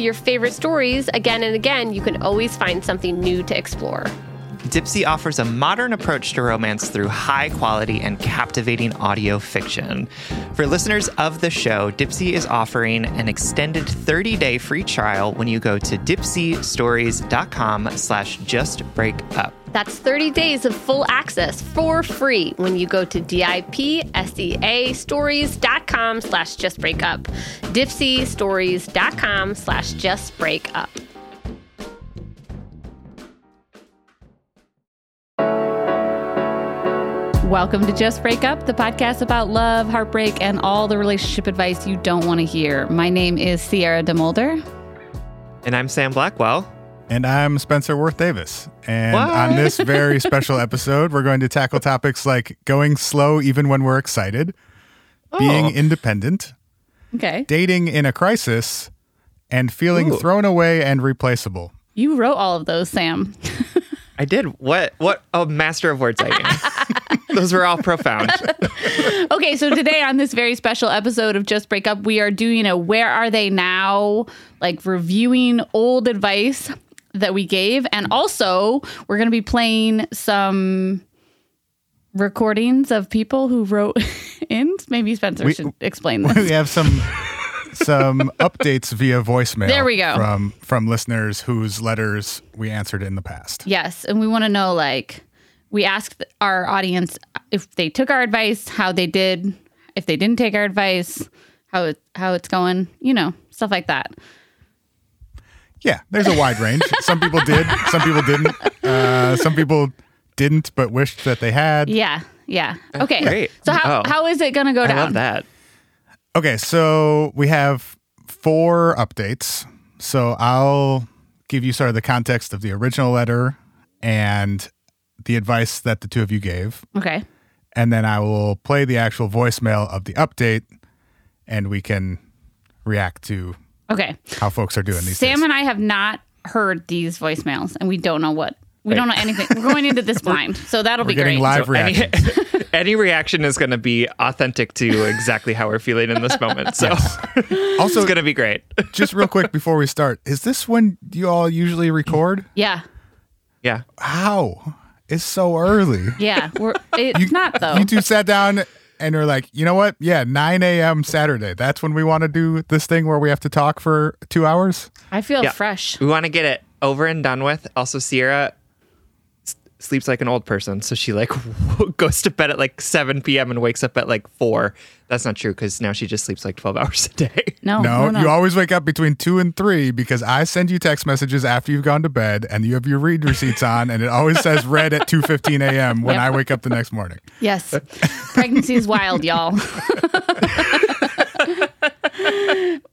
your favorite stories again and again, you can always find something new to explore. Dipsea offers a modern approach to romance through high quality and captivating audio fiction. For listeners of the show, Dipsea is offering an extended 30-day free trial when you go to dipseastories.com slash justbreakup. That's 30 days of full access for free when you go to dipsea stories.com slash justbreakup. dipseastories.com slash justbreakup. Welcome to Just Break Up, the podcast about love, heartbreak, and all the relationship advice you don't want to hear. My name is Sierra DeMulder. And I'm Sam Blackwell. And I'm Spencer Worth Davis. And what? on this very special episode, we're going to tackle topics like going slow even when we're excited, oh. being independent, okay, dating in a crisis, and feeling Ooh. thrown away and replaceable. You wrote all of those, Sam. I did. What what a master of words I am. Those were all profound. okay, so today on this very special episode of Just Break Up, we are doing a Where Are They Now? Like reviewing old advice that we gave. And also, we're going to be playing some recordings of people who wrote in. Maybe Spencer we, should explain this. We have some some updates via voicemail. There we go. From from listeners whose letters we answered in the past. Yes, and we want to know like we asked our audience if they took our advice, how they did, if they didn't take our advice, how it, how it's going, you know, stuff like that. Yeah, there's a wide range. some people did, some people didn't. Uh, some people didn't, but wished that they had. Yeah, yeah. Okay. Great. So how, oh, how is it going to go down? I love that. Okay, so we have four updates. So I'll give you sort of the context of the original letter and the advice that the two of you gave. Okay. And then I will play the actual voicemail of the update and we can react to okay how folks are doing these Sam days. and I have not heard these voicemails and we don't know what we don't know anything. We're going into this blind, so that'll we're be getting great. Live so reaction. Any, any, reaction is going to be authentic to exactly how we're feeling in this moment. So, also, it's going to be great. just real quick before we start, is this when you all usually record? Yeah. Yeah. How? It's so early. Yeah, we're it's you, not though. You two sat down and are like, you know what? Yeah, 9 a.m. Saturday. That's when we want to do this thing where we have to talk for two hours. I feel yeah. fresh. We want to get it over and done with. Also, Sierra sleeps like an old person. So she like goes to bed at like 7 p.m. and wakes up at like 4. That's not true because now she just sleeps like 12 hours a day. No, no, no, no, you always wake up between 2 and 3 because I send you text messages after you've gone to bed and you have your read receipts on and it always says read at 2.15 a.m. when yep. I wake up the next morning. Yes. Pregnancy is wild, y'all.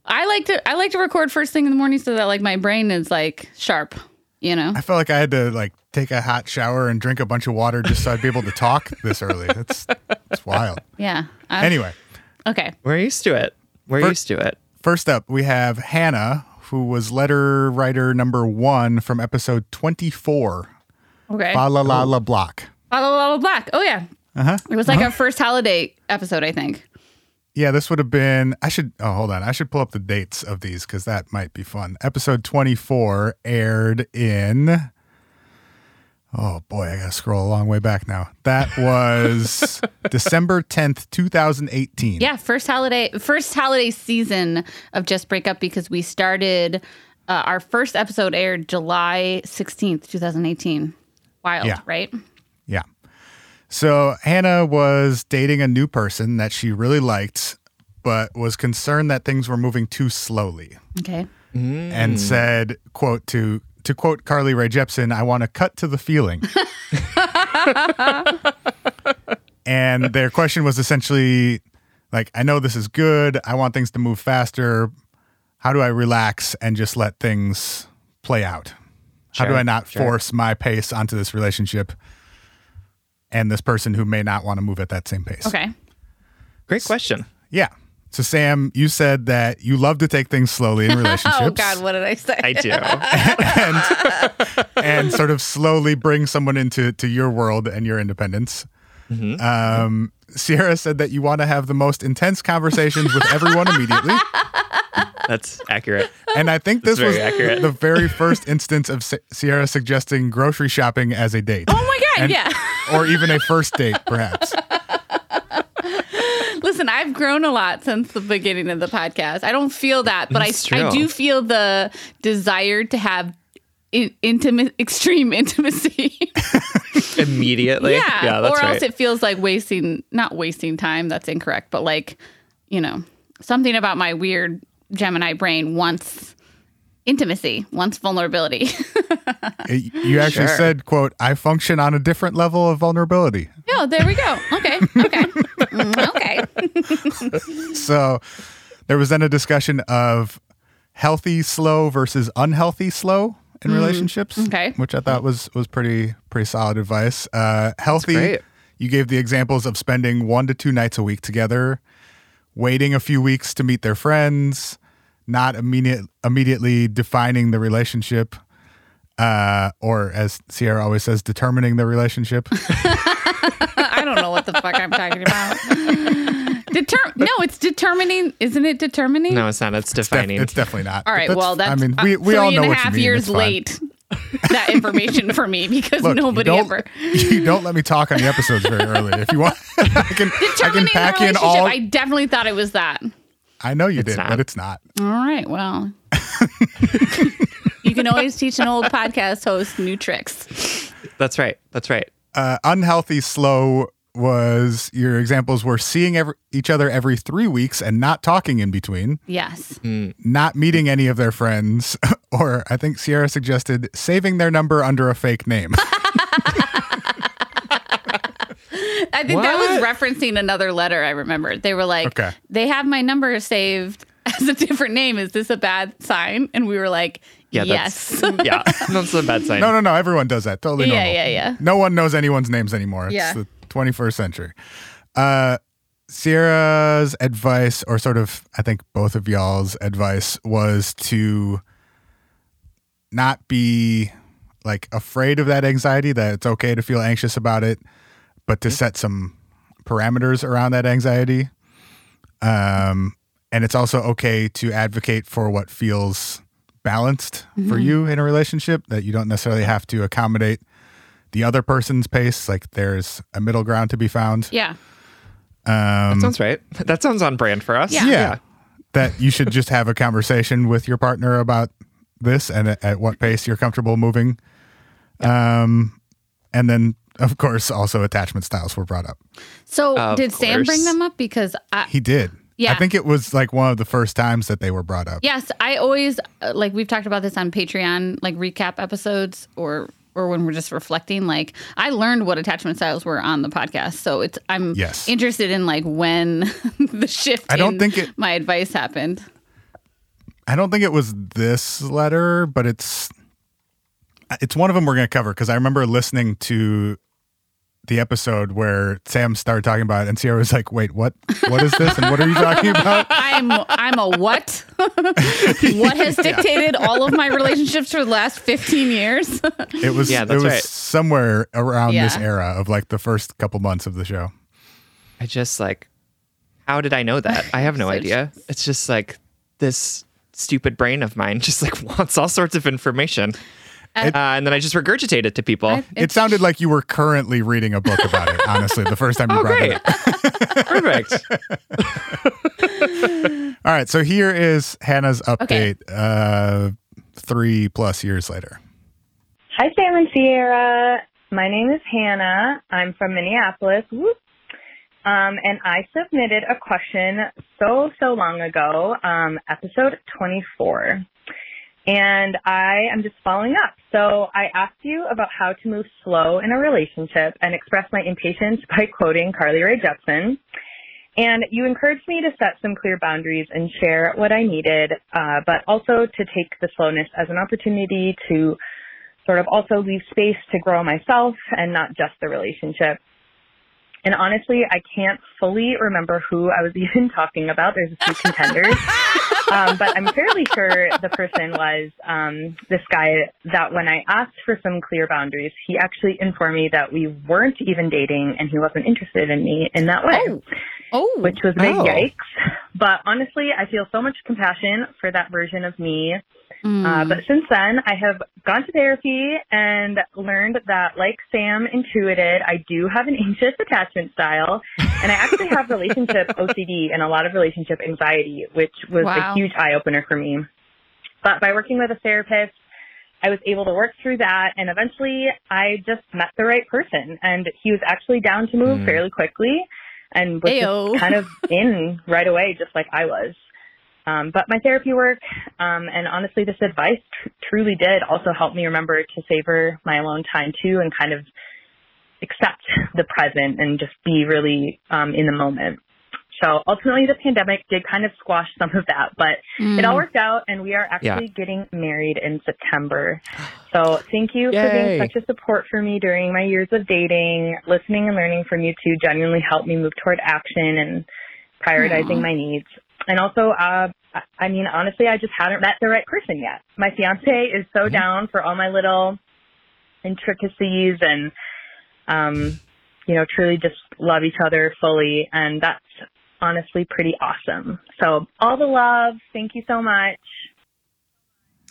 I like to I like to record first thing in the morning so that like my brain is like sharp, you know. I felt like I had to like take a hot shower and drink a bunch of water just so I'd be able to talk this early. It's it's wild. Yeah. I've, anyway. Okay. We're used to it. We're first, used to it. First up, we have Hannah, who was letter writer number one from episode 24. Okay. Fa la la la block. Fa la la la block. Oh, yeah. Uh-huh. It was like uh-huh. our first holiday episode, I think. Yeah, this would have been. I should. Oh, hold on. I should pull up the dates of these because that might be fun. Episode 24 aired in Oh boy, I gotta scroll a long way back now. That was December tenth, two thousand eighteen. Yeah, first holiday, first holiday season of Just Break Up because we started. Uh, our first episode aired July sixteenth, two thousand eighteen. Wild, Yeah. right? Yeah. So Hannah was dating a new person that she really liked, but was concerned that things were moving too slowly. Okay. and said, quote, to to quote Carly Rae Jepsen, I want to cut to the feeling. and their question was essentially like, I know this is good. I want things to move faster. How do I relax and just let things play out? How do I not sure. force my pace onto this relationship and this person who may not want to move at that same pace? Okay. Great question. Yeah. So Sam, you said that you love to take things slowly in relationships. Oh God, what did I say? I do. and and sort of slowly bring someone into to your world and your independence. Mm-hmm. Um, Sierra said that you want to have the most intense conversations with everyone immediately, That's accurate. and I think this was accurate. the very first instance of Si- Sierra suggesting grocery shopping as a date. oh my God, And- yeah. or even a first date, perhaps. Listen, I've grown a lot since the beginning of the podcast. I don't feel that, but I, That's I true. do feel the desire to have in, intimate, extreme intimacy. Immediately. yeah, Yeah, that's or right. else it feels like wasting, not wasting time. That's incorrect, but like, you know, something about my weird Gemini brain wants intimacy, wants vulnerability. You actually Sure. said, "quote I function on a different level of vulnerability." oh, there we go. Okay, okay, Mm, okay. So there was then a discussion of healthy slow versus unhealthy slow in relationships. Mm, okay. Which I thought was was pretty pretty solid advice. Uh healthy great. you gave the examples of spending one to two nights a week together, waiting a few weeks to meet their friends, not immediate immediately defining the relationship. Uh, or as Sierra always says, determining the relationship. I don't know what the fuck I'm talking about. Deter- no, it's determining. Isn't it determining? no, it's not. It's defining. it's definitely not. All right. But right. well, that's I mean, uh, we, we three all and know a what half you mean. years late. that information for me because Look, nobody don't- ever You don't let me talk on the episodes very early. If you want, I can, I can pack the in all. I definitely thought it was that. I know you It's did, not. but it's not. All right. Well, you can always teach an old podcast host new tricks. That's right. That's right. Uh, unhealthy slow was your examples were seeing every, each other every three weeks and not talking in between, Yes. not meeting any of their friends, or I think Sierra suggested saving their number under a fake name. I think that was referencing another letter. I remember they were like, Okay. they have my number saved as a different name. Is this a bad sign? And we were like, Yeah. yes. That's, yeah. That's a bad sign. no, no, no. Everyone does that. Totally Yeah, normal. yeah, yeah. No one knows anyone's names anymore. It's Yeah. the 21st century. Uh, Sierra's advice, or sort of, I think both of y'all's advice, was to not be like afraid of that anxiety, that it's okay to feel anxious about it, but to set some parameters around that anxiety. Um, and it's also okay to advocate for what feels balanced for you in a relationship, that you don't necessarily have to accommodate the other person's pace. Like there's a middle ground to be found. yeah. That sounds right. That sounds on brand for us. Yeah. Yeah. That you should just have a conversation with your partner about this and at, at what pace you're comfortable moving. Um, and then, of course, also attachment styles were brought up. So Of did Sam bring them up? Because I, He did. Yeah. I think it was like one of the first times that they were brought up. Yes, I always uh, like we've talked about this on Patreon, like recap episodes or or when we're just reflecting. Like I learned what attachment styles were on the podcast, so it's I'm Yes. interested in like when the shift. I don't in think it- my advice happened. I don't think it was this letter, but it's it's one of them we're going to cover because I remember listening to the episode where Sam started talking about it and Sierra was like, "Wait, what? What is this? And what are you talking about?" I'm I'm a what? what has dictated all of my relationships for the last 15 years? It was Yeah, that's it was right. somewhere around this era of like the first couple months of the show. I just like, how did I know that? I have no So idea. It's just like this stupid brain of mine just like wants all sorts of information. Uh, and then I just regurgitate it to people. I- It sounded like you were currently reading a book about it, honestly, the first time you oh, brought great. it up. Perfect. All right, so here is Hannah's update uh, three plus years later. Hi, Sam and Sierra. My name is Hannah. I'm from Minneapolis. Whoop. Um, and I submitted a question so, so long ago, um, episode 24. And I am just following up. So I asked you about how to move slow in a relationship and express my impatience by quoting Carly Rae Jepsen. And you encouraged me to set some clear boundaries and share what I needed, uh, but also to take the slowness as an opportunity to sort of also leave space to grow myself and not just the relationship. And honestly, I can't fully remember who I was even talking about. There's a few contenders. um, but I'm fairly sure the person was um, this guy that when I asked for some clear boundaries, he actually informed me that we weren't even dating and he wasn't interested in me in that way Oh. Oh. which was a big Oh. yikes. But honestly, I feel so much compassion for that version of me. Uh, Mm. but since then, I have gone to therapy and learned that, like Sam intuited, I do have an anxious attachment style, and I actually have relationship OCD and a lot of relationship anxiety, which was Wow. a huge eye opener for me. But by working with a therapist, I was able to work through that, and eventually, I just met the right person, and he was actually down to move Mm. fairly quickly, and was kind of in right away, just like I was. Um, but my therapy work, um, and honestly, this advice tr- truly did also help me remember to savor my alone time too, and kind of accept the present and just be really um, in the moment. So ultimately, the pandemic did kind of squash some of that, but it all worked out, and we are actually getting married in September. So thank you for being such a support for me during my years of dating. Listening and learning from you two genuinely helped me move toward action and prioritizing Aw. my needs. And also, uh, I- I mean, honestly, I just haven't met the right person yet. My fiance is so down for all my little intricacies and, um, you know, truly just love each other fully. And that's honestly pretty awesome. So all the love. Thank you so much.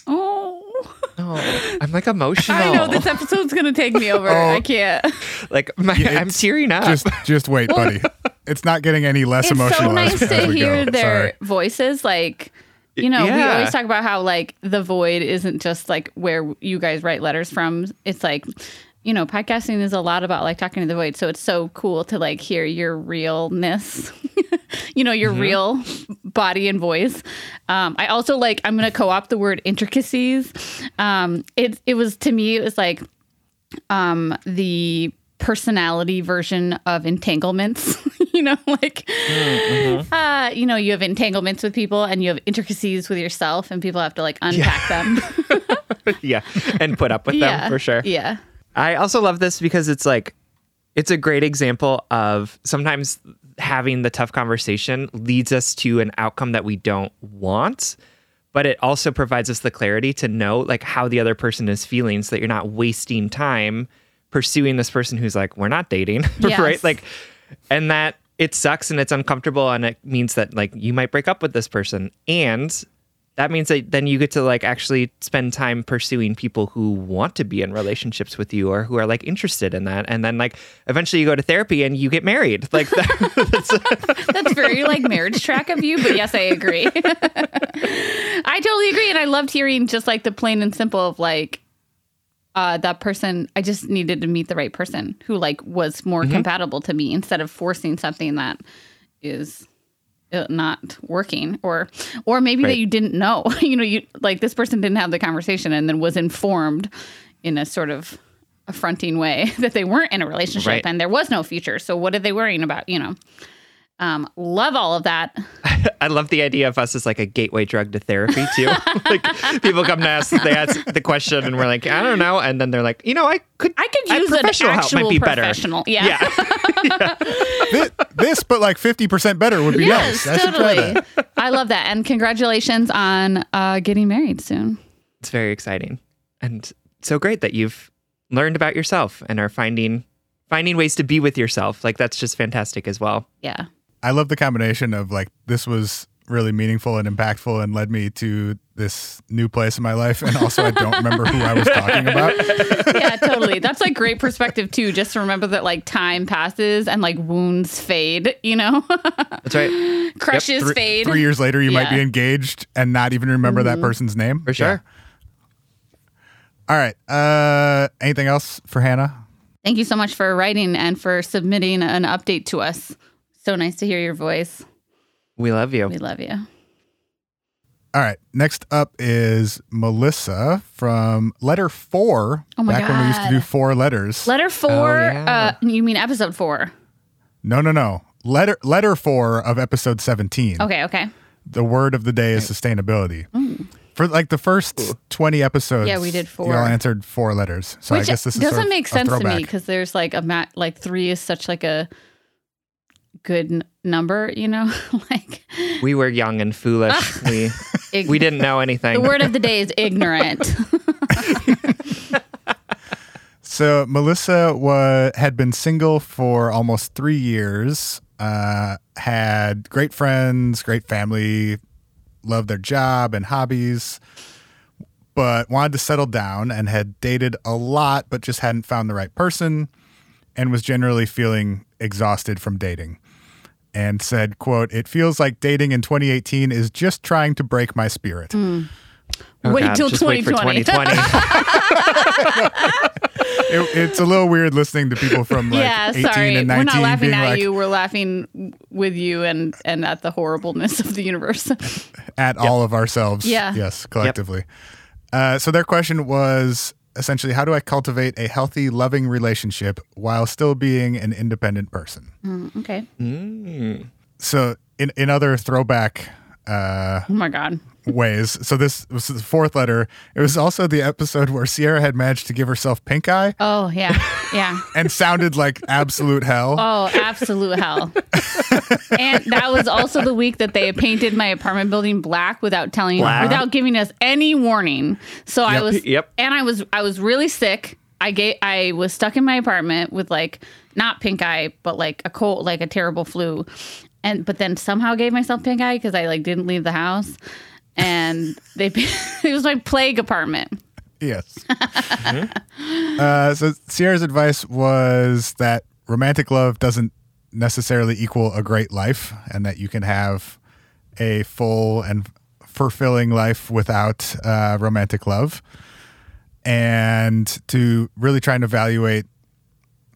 Oh. Oh, I'm like emotional. I know this episode's gonna take me over. Oh. I can't. like my, I'm it's tearing up. Just, just wait, buddy. It's not getting any less It's emotional. It's so nice as, as to we hear go. their Sorry. voices. Like, you know, we always talk about how like the void isn't just like where you guys write letters from. It's like, you know, podcasting is a lot about like talking to the void. So it's so cool to like hear your realness. you know, your real body and voice. Um, I also like. I'm going to co-opt the word intricacies. Um, it it was to me. It was like um, the personality version of entanglements. you know, like, uh, you know, you have entanglements with people and you have intricacies with yourself, and people have to like unpack them. yeah, and put up with yeah, them for sure. Yeah. I also love this because it's like it's a great example of sometimes having the tough conversation leads us to an outcome that we don't want, but it also provides us the clarity to know like how the other person is feeling so that you're not wasting time pursuing this person who's like we're not dating, Yes. right? Like and that it sucks and it's uncomfortable and it means that like you might break up with this person and that means that then you get to like actually spend time pursuing people who want to be in relationships with you or who are like interested in that and then like eventually you go to therapy and you get married like that, that's That's very like marriage track of you, but yes, I agree. I totally agree. And I loved hearing just like the plain and simple of like, uh, that person, I just needed to meet the right person who like was more compatible to me instead of forcing something that is uh, not working or or maybe that you didn't know. You know you like this person didn't have the conversation and then was informed in a sort of affronting way that they weren't in a relationship Right. and there was no future. So what are they worrying about? You know um love all of that. I love the idea of us as like a gateway drug to therapy too. Like people come to us they ask the question and we're like i don't know and then they're like you know i could i could I- use an professional help might be better. professional yeah, this, this, but like 50% better would be yes nice. I should try totally. that. i love that and congratulations on uh getting married soon. It's very exciting and so great that you've learned about yourself and are finding finding ways to be with yourself. Like that's just fantastic as well. Yeah I love the combination of like this was really meaningful and impactful and led me to this new place in my life. And also, I don't remember who I was talking about. yeah, totally. That's like great perspective too. Just to remember that like time passes and like wounds fade. You know, That's right. crushes Three, fade. three years later, you might be engaged and not even remember that person's name. For sure. Yeah. All right. Uh, anything else for Hannah? Thank you so much for writing and for submitting an update to us. So nice to hear your voice. We love you. We love you. All right. Next up is Melissa from letter four. Oh my back when we used to do four letters. Letter four. yeah. uh, you mean episode four? no, no, no. Letter letter four of episode 17. Okay, okay. The word of the day is sustainability. For like the first 20 episodes, Mm. Yeah, we did four. You all answered four letters. So Which I guess this doesn't sort of make a sense to me because there's like a mat like three is such like a good n- number, you know? like We were young and foolish. we ig- we didn't know anything. the word of the day is ignorant. So Melissa wa- had been single for almost three years. Uh, had great friends, great family, loved their job and hobbies, but wanted to settle down and had dated a lot, but just hadn't found the right person, and was generally feeling exhausted from dating. And said, "quote It feels like dating in 2018 is just trying to break my spirit." Oh, Wait God, till just wait 2020. 2020. It- it's a little weird listening to people from like yeah, 18 sorry. and We're not laughing being at like, you. We're laughing with you and and at the horribleness of the universe. at all of ourselves. Yeah. Yes, collectively. Uh, so their question was essentially how do I cultivate a healthy, loving relationship while still being an independent person? okay. Mm. So in, in other throwback uh, Oh my god. Ways, so this was the fourth letter. It was also the episode where Sierra had managed to give herself pink eye Oh yeah. Yeah. and sounded like absolute hell. Oh, absolute hell. and that was also the week that they painted my apartment building black without telling Black. without giving us any warning. So I was Yep. and I was I was really sick. I gave I was stuck in my apartment with like not pink eye, but like a cold like a terrible flu. And but then somehow gave myself pink eye because I like didn't leave the house. And they it was my plague apartment. Yes. uh, so Sierra's advice was that romantic love doesn't necessarily equal a great life, and that you can have a full and fulfilling life without uh, romantic love, and to really try and evaluate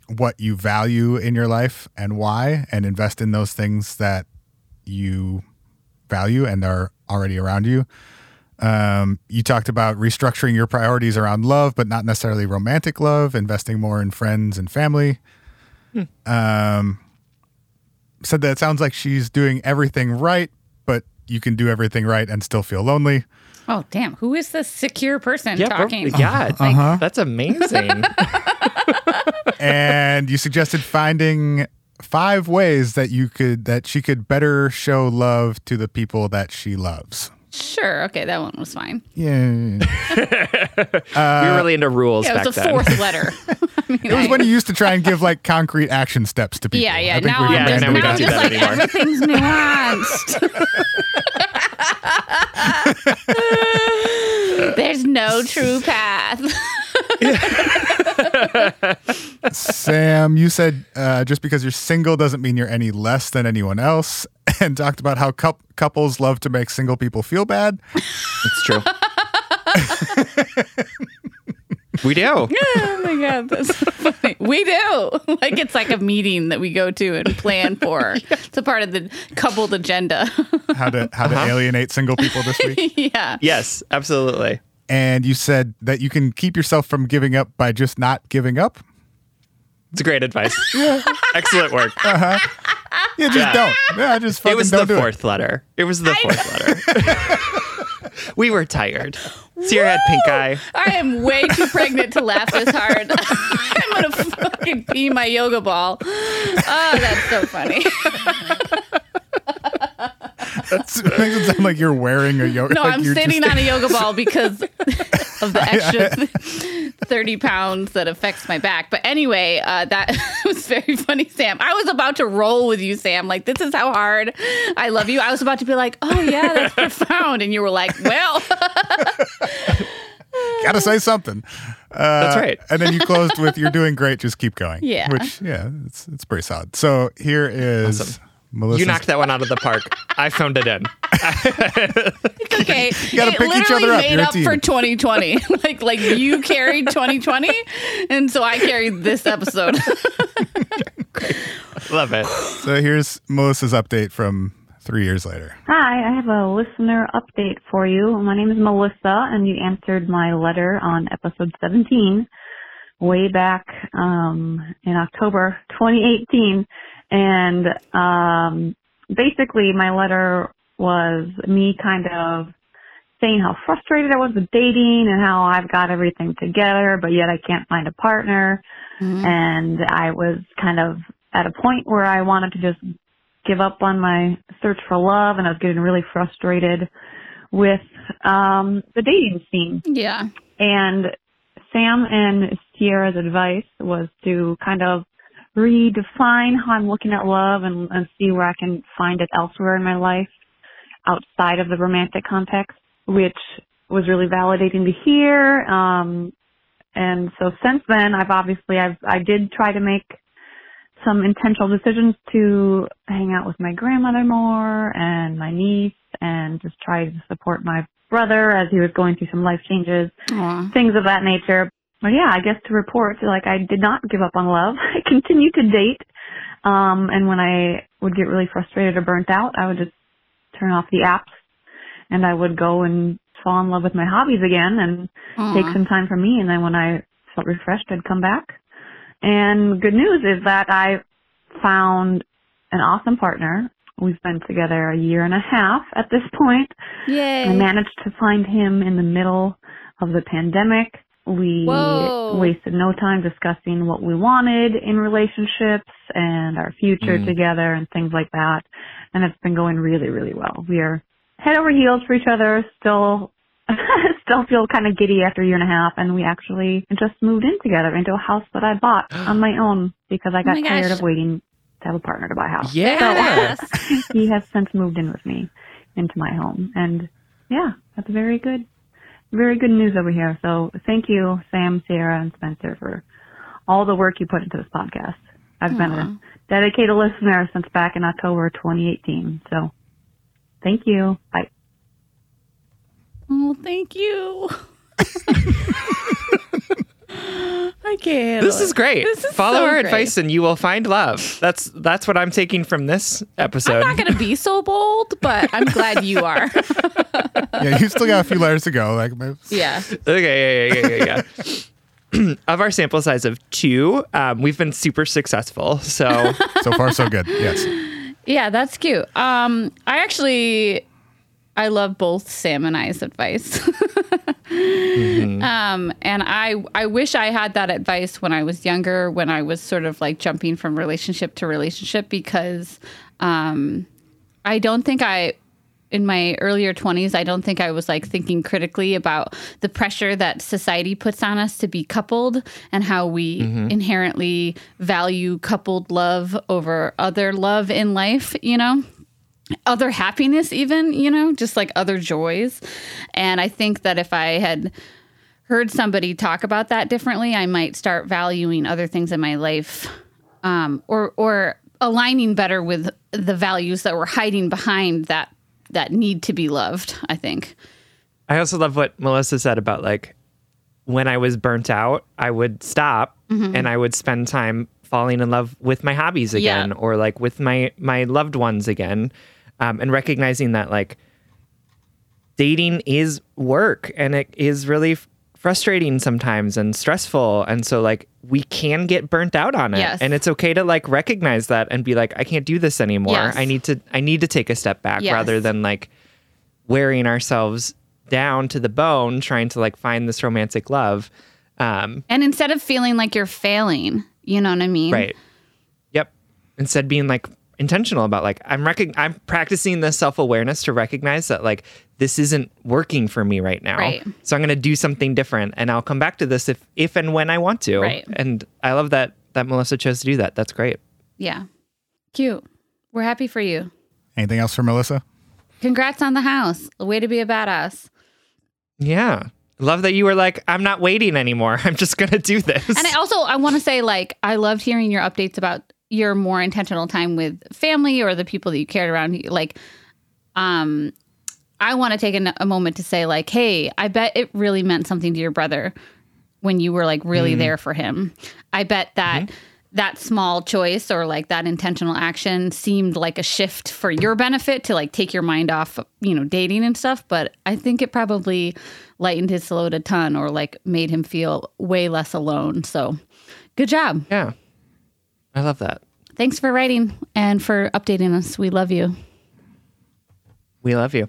what you value in your life and why, and invest in those things that you value and are already around you. Um, you talked about restructuring your priorities around love, but not necessarily romantic love, investing more in friends and family. Um, said that it sounds like she's doing everything right, but you can do everything right and still feel lonely. Oh damn! Who is this secure person yeah, talking? yeah. Uh-huh. That's amazing. and you suggested finding five ways that you could that she could better show love to the people that she loves. Sure. Okay, that one was fine. Yeah. Uh, we were really into rules Yeah, it back was the then. fourth letter. I mean, It was I- when you used to try and give like concrete action steps to people. yeah, yeah. I think Now we've I'm Yeah, now we now don't I'm do just that like anymore. everything's nuanced. There's no true path. Sam, you said uh, just because you're single doesn't mean you're any less than anyone else, and talked about how coup couples love to make single people feel bad. It's true. we do. oh my god, that's so funny. We do. Like it's like a meeting that we go to and plan for. It's a part of the coupled agenda. How to how to alienate single people this week. yeah. Yes, absolutely. And you said that you can keep yourself from giving up by just not giving up. It's great advice. Excellent work. Uh-huh. Yeah, just Yeah. don't. Yeah, just fucking It was don't the do fourth letter. It was the fourth letter. we were tired. Sierra had pink eye. I am way too pregnant to laugh this hard. I'm gonna fucking pee my yoga ball. Oh, that's so funny. It. It makes it sound like you're wearing a yoga. No, like I'm you're sitting just- on a yoga ball because of the extra 30 pounds that affects my back. But anyway, uh, that was very funny, Sam. I was about to roll with you, Sam. Like, this is how hard I love you. I was about to be like, oh, yeah, that's profound. And you were like, well, Gotta say something. Uh, That's right. and then you closed with "You're doing great. Just keep going." Yeah. Which, yeah, it's it's pretty solid. So here is Awesome. Melissa. You knocked that one out of the park. I phoned it in. it's okay. You gotta it pick each literally other up. made You're up for 2020. like, like you carried 2020, and so I carried this episode. Love it. So here's Melissa's update from three years later. Hi, I have a listener update for you. My name is Melissa, and you answered my letter on episode 17 way back um, in October 2018. And um, basically, my letter was me kind of saying how frustrated I was with dating and how I've got everything together, but yet I can't find a partner. And I was kind of at a point where I wanted to just give up on my search for love and I was getting really frustrated with um the dating scene. yeah. And Sam and Sierra's advice was to kind of redefine how I'm looking at love and, and see where I can find it elsewhere in my life outside of the romantic context, which was really validating to hear. Um, and so since then, I've obviously, I've, I did try to make some intentional decisions to hang out with my grandmother more and my niece and just try to support my brother as he was going through some life changes Aw. things of that nature. But yeah, I guess to report, like I did not give up on love. I continued to date. Um, and when I would get really frustrated or burnt out, I would just turn off the apps and I would go and fall in love with my hobbies again and take some time for me. And then when I felt refreshed, I'd come back. And good news is that I found an awesome partner. We've been together a year and a half at this point. Yay. I managed to find him in the middle of the pandemic. We Whoa. wasted no time discussing what we wanted in relationships and our future Mm. together and things like that. And it's been going really, really well. We are head over heels for each other, still still feel kind of giddy after a year and a half and we actually just moved in together into a house that I bought on my own because I got Oh tired gosh. of waiting to have a partner to buy a house Yeah. he has since moved in with me into my home. And yeah, that's very good, very good news over here. So thank you, Sam, Sarah, and Spencer for all the work you put into this podcast. I've been a dedicated listener since back in October 2018. So thank you. Bye. Oh, thank you. I can't. This is great. This is Follow so our great. advice and you will find love. That's that's what I'm taking from this episode. I'm not going to be so bold, but I'm glad you are. Yeah, you still got a few letters to go. Like, my- yeah. Okay, yeah, yeah, yeah, yeah. yeah. of our sample size of two, um, we've been super successful. So so far so good. Yes. Yeah, that's cute. Um, I actually, I love both Sam and I's advice. um, and I, I wish I had that advice when I was younger, when I was sort of like jumping from relationship to relationship, because um, I don't think I, in my earlier 20s, I don't think I was like thinking critically about the pressure that society puts on us to be coupled and how we inherently value coupled love over other love in life, you know? Other happiness, even, you know, just like other joys. And I think that if I had heard somebody talk about that differently, I might start valuing other things in my life um, or, or aligning better with the values that were hiding behind that that need to be loved i think I also love what Melissa said about like when I was burnt out, I would stop and I would spend time falling in love with my hobbies Yeah. again or like with my my loved ones again, um, and recognizing that like dating is work and it is really f- frustrating sometimes and stressful. And so like we can get burnt out on it. Yes. and it's okay to like recognize that and be like i can't do this anymore. Yes. i need to i need to take a step back Yes. rather than like wearing ourselves down to the bone trying to like find this romantic love. Um and instead of feeling like you're failing you know what i mean? Right. Yep. Instead being like intentional about like I'm rec- I'm practicing the self-awareness to recognize that like this isn't working for me right now. Right. So I'm going to do something different and I'll come back to this if if and when I want to. Right. And I love that that Melissa chose to do that. That's great. Yeah. Cute. We're happy for you. Anything else for Melissa? Congrats on the house. A way to be a badass. Yeah. Love that you were like, I'm not waiting anymore. I'm just gonna do this. And I also I want to say like I loved hearing your updates about your more intentional time with family or the people that you cared around. Like, um, I want to take a, a moment to say like, hey, I bet it really meant something to your brother when you were like really there for him. I bet that. That small choice or like that intentional action seemed like a shift for your benefit to like take your mind off, you know, dating and stuff. But I think it probably lightened his load a ton or like made him feel way less alone. So good job. yeah. I love that. Thanks for writing and for updating us. We love you. We love you.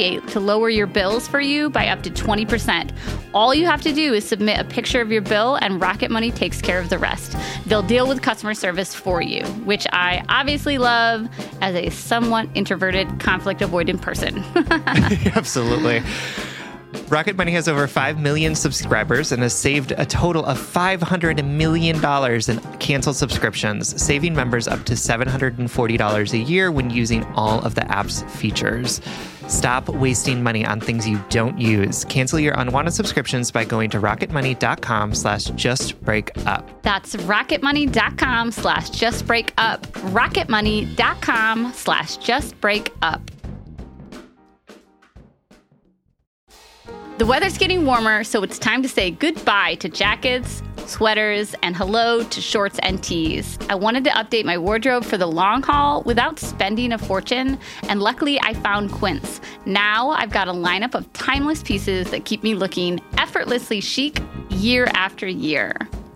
to lower your bills for you by up to 20%. All you have to do is submit a picture of your bill, and Rocket Money takes care of the rest. They'll deal with customer service for you, which I obviously love as a somewhat introverted, conflict avoidant person. Absolutely. Rocket Money has over 5 million subscribers and has saved a total of $500 million in canceled subscriptions, saving members up to $740 a year when using all of the app's features. Stop wasting money on things you don't use. Cancel your unwanted subscriptions by going to rocketmoney.com slash justbreakup. That's rocketmoney.com slash justbreakup. Rocketmoney.com slash justbreakup. The weather's getting warmer, so it's time to say goodbye to jackets, sweaters, and hello to shorts and tees. I wanted to update my wardrobe for the long haul without spending a fortune, and luckily I found Quince. Now I've got a lineup of timeless pieces that keep me looking effortlessly chic year after year.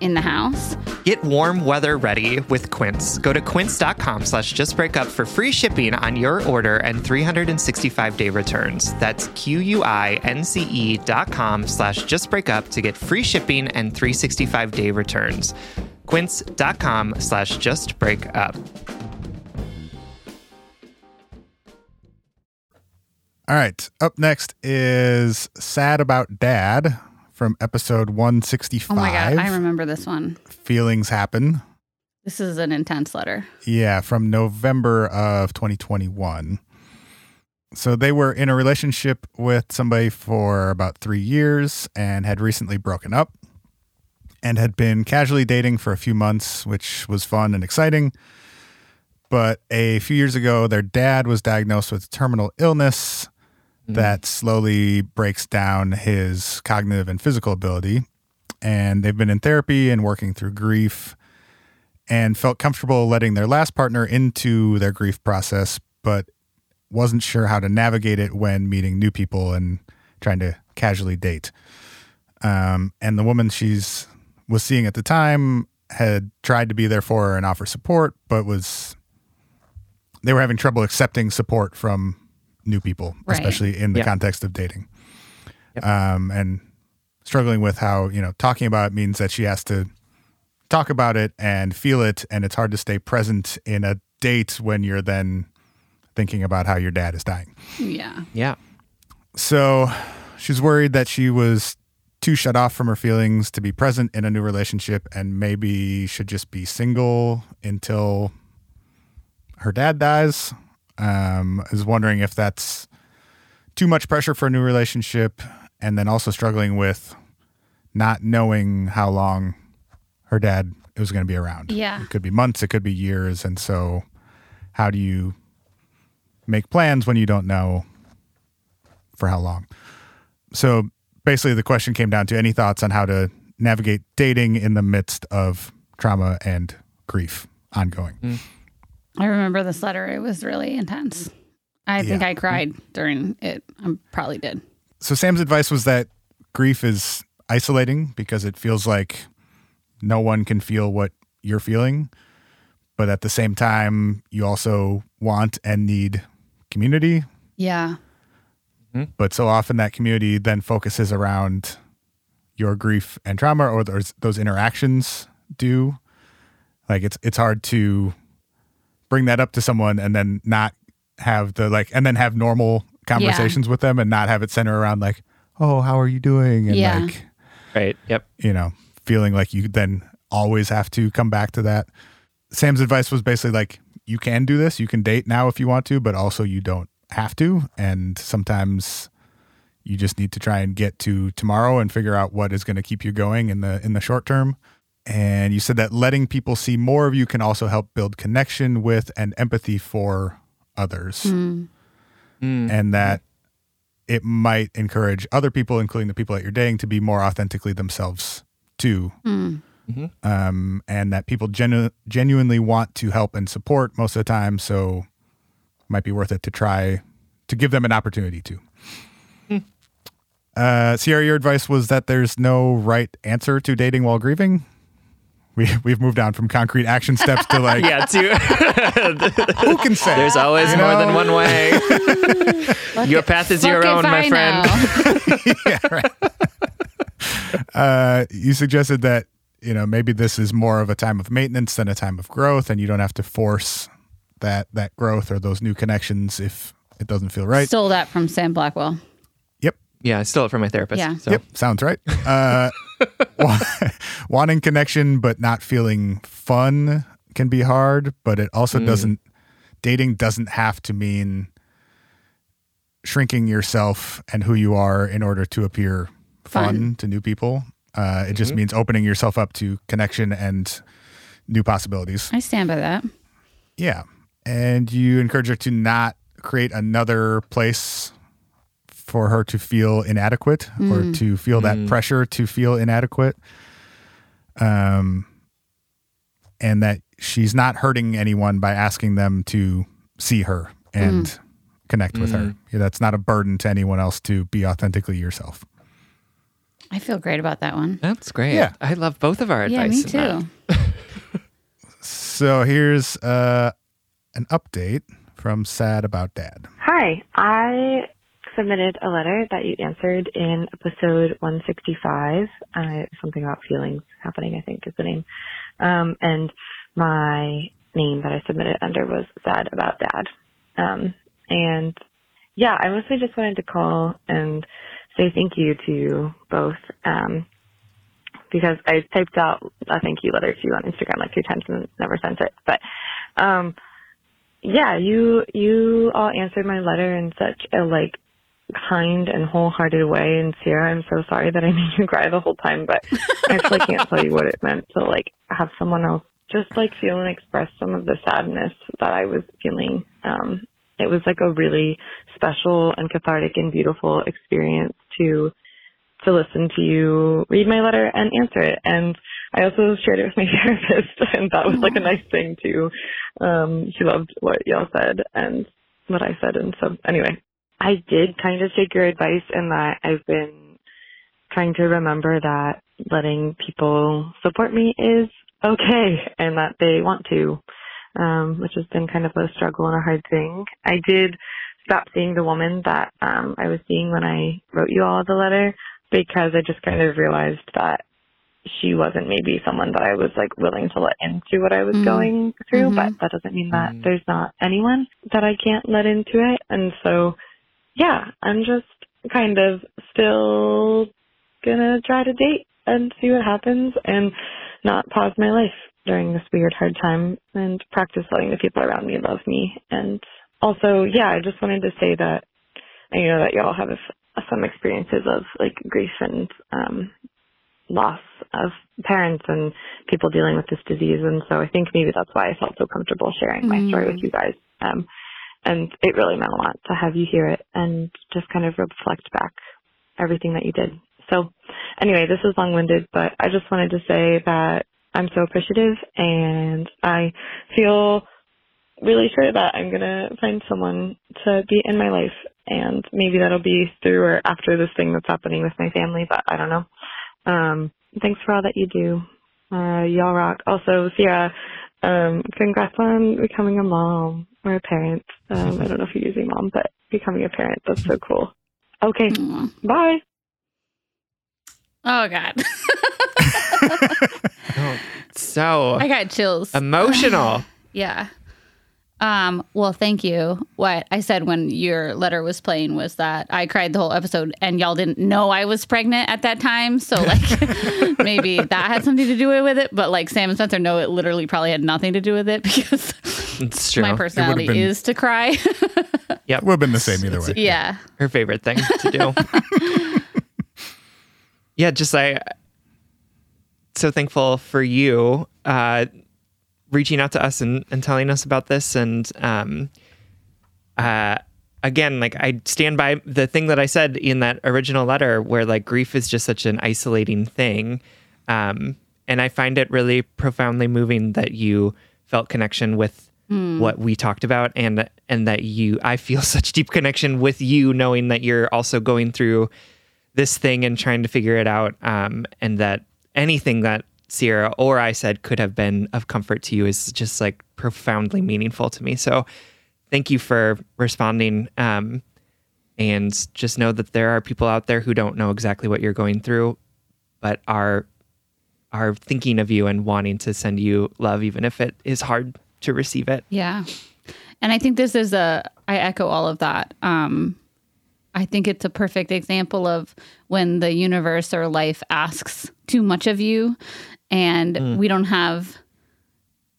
in the house. Get warm weather ready with Quince. Go to quince.com slash justbreakup for free shipping on your order and 365-day returns. That's Q-U-I-N-C-E dot com slash justbreakup to get free shipping and 365-day returns. quince.com slash justbreakup. All right. Up next is Sad About Dad from episode 165. Oh my God. I remember this one. Feelings Happen. This is an intense letter. Yeah, from November of 2021. So they were in a relationship with somebody for about three years and had recently broken up. and had been casually dating for a few months, which was fun and exciting. But a few years ago, their dad was diagnosed with terminal illness that slowly breaks down his cognitive and physical ability. And they've been in therapy and working through grief and felt comfortable letting their last partner into their grief process, but wasn't sure how to navigate it when meeting new people and trying to casually date. Um, and the woman she's was seeing at the time had tried to be there for her and offer support, but was they were having trouble accepting support from new people, Right. especially in the Yeah. context of dating. Um, and struggling with how you know talking about it means that she has to talk about it and feel it, and it's hard to stay present in a date when you're then thinking about how your dad is dying. Yeah. Yeah. So she's worried that she was too shut off from her feelings to be present in a new relationship and maybe should just be single until her dad dies. Um, is wondering if that's too much pressure for a new relationship and then also struggling with not knowing how long her dad was going to be around. Yeah. It could be months, it could be years. And so, how do you make plans when you don't know for how long? So, basically, the question came down to any thoughts on how to navigate dating in the midst of trauma and grief ongoing. I remember this letter. It was really intense. I think Yeah. I cried during it. I probably did. So, Sam's advice was that grief is isolating because it feels like no one can feel what you're feeling. But at the same time, you also want and need community. Yeah. Mm-hmm. But so often that community then focuses around your grief and trauma or those, those interactions do. Like it's it's hard to bring that up to someone and then not have the like and then have normal conversations with them and not have it center around like, oh, how are you doing? And Yeah. like Right. Yep. you know, feeling like you then always have to come back to that. Sam's advice was basically like, you can do this, you can date now if you want to, but also you don't have to. And sometimes you just need to try and get to tomorrow and figure out what is going to keep you going in the in the short term. And you said that letting people see more of you can also help build connection with and empathy for others. Hmm. Hmm. And that it might encourage other people, including the people that you're dating, to be more authentically themselves too. Hmm. Mm-hmm. Um, and that people genu- genuinely want to help and support most of the time. So it might be worth it to try to give them an opportunity to. Uh, Sierra, your advice was that there's no right answer to dating while grieving. We, we've moved on from concrete action steps to like, Yeah. Too. who can say? There's always You more know? than one way. your path is your own, my I friend. know. uh, you suggested that you know maybe this is more of a time of maintenance than a time of growth, and you don't have to force that that growth or those new connections if it doesn't feel right. Stole that from Sam Blackwell. yep, Yeah, I stole it from my therapist. Yeah. So. yep, sounds right. Uh, wa- wanting connection but not feeling fun can be hard, but it also doesn't. Dating doesn't have to mean shrinking yourself and who you are in order to appear fun, Fun. to new people. Uh, it just means opening yourself up to connection and new possibilities. I stand by that. Yeah. And you encourage her to not create another place for her to feel inadequate or to feel that pressure to feel inadequate. Um, and that she's not hurting anyone by asking them to see her and connect with her. Yeah, that's not a burden to anyone else to be authentically yourself. I feel great about that one. That's great. Yeah. I love both of our advice. Yeah, advice. me too. So here's uh, an update from Sad About Dad. Hi, I submitted a letter that you answered in episode 165. Uh, something about feelings happening, I think is the name. Um, and my name that I submitted under was Sad About Dad. Um, and yeah, I mostly just wanted to call and say thank you to you both. Um, because I typed out a thank you letter to you on Instagram like two times and never sent it. But, um, yeah, you you all answered my letter in such a like kind and wholehearted way. And Sierra, I'm so sorry that I made you cry the whole time, but I actually can't tell you what it meant to like have someone else just like feel and express some of the sadness that I was feeling. Um, it was like a really special and cathartic and beautiful experience to to listen to you read my letter and answer it. And I also shared it with my therapist, and that was like a nice thing too. Um, she loved what y'all said and what I said, and so anyway, I did kind of take your advice in that I've been trying to remember that letting people support me is okay and that they want to, um, which has been kind of a struggle and a hard thing. I did stop seeing the woman that um, I was seeing when I wrote you all the letter because I just kind of realized that she wasn't maybe someone that I was like willing to let into what I was Mm. going through, Mhm. but that doesn't mean that Mm. there's not anyone that I can't let into it. And so, yeah, I'm just kind of still gonna try to date and see what happens and not pause my life during this weird hard time and practice letting the people around me love me. And also, yeah, I just wanted to say that I know that y'all have some experiences of like grief and um, loss of parents and people dealing with this disease. And so I think maybe that's why I felt so comfortable sharing my story with you guys. Um, and it really meant a lot to have you hear it and just kind of reflect back everything that you did. So anyway, this is long winded, but I just wanted to say that I'm so appreciative and I feel really sure that I'm gonna find someone to be in my life and maybe that'll be through or after this thing that's happening with my family, but I don't know. Um, thanks for all that you do. Uh, y'all rock. Also, Sierra, um, congrats on becoming a mom or a parent. Um, I don't know if you're using mom, but becoming a parent, that's so cool. Okay, Aw. bye. Oh God, Oh, so I got chills. emotional. Yeah. Um, well, thank you. What I said when your letter was playing was that I cried the whole episode and y'all didn't know I was pregnant at that time. So like maybe that had something to do with it. But like Sam and Spencer know it literally probably had nothing to do with it because It's true. my personality been- is to cry. Yep. Would have been the same either way. yeah. her favorite thing to do. yeah, just I so thankful for you uh, reaching out to us and, and telling us about this. And um, uh, again, like I stand by the thing that I said in that original letter, where like grief is just such an isolating thing. Um, and I find it really profoundly moving that you felt connection with what we talked about and and that you I feel such deep connection with you knowing that you're also going through this thing and trying to figure it out um, and that anything that Sierra or I said could have been of comfort to you is just like profoundly meaningful to me. So thank you for responding um, and just know that there are people out there who don't know exactly what you're going through but are are thinking of you and wanting to send you love even if it is hard to receive it. Yeah. And I think this is a, I echo all of that. Um, I think it's a perfect example of when the universe or life asks too much of you and we don't have,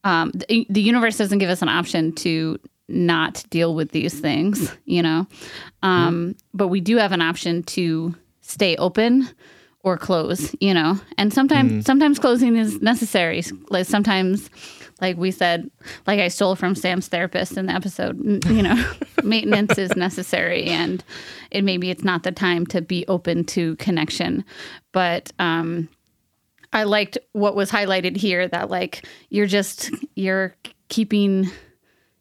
um, the, the universe doesn't give us an option to not deal with these things, you know? Um, But we do have an option to stay open or close, you know? And sometimes, sometimes closing is necessary. Like sometimes, like we said, like I stole from Sam's therapist in the episode, you know, maintenance is necessary and it maybe it's not the time to be open to connection. But um I liked what was highlighted here that like you're just you're keeping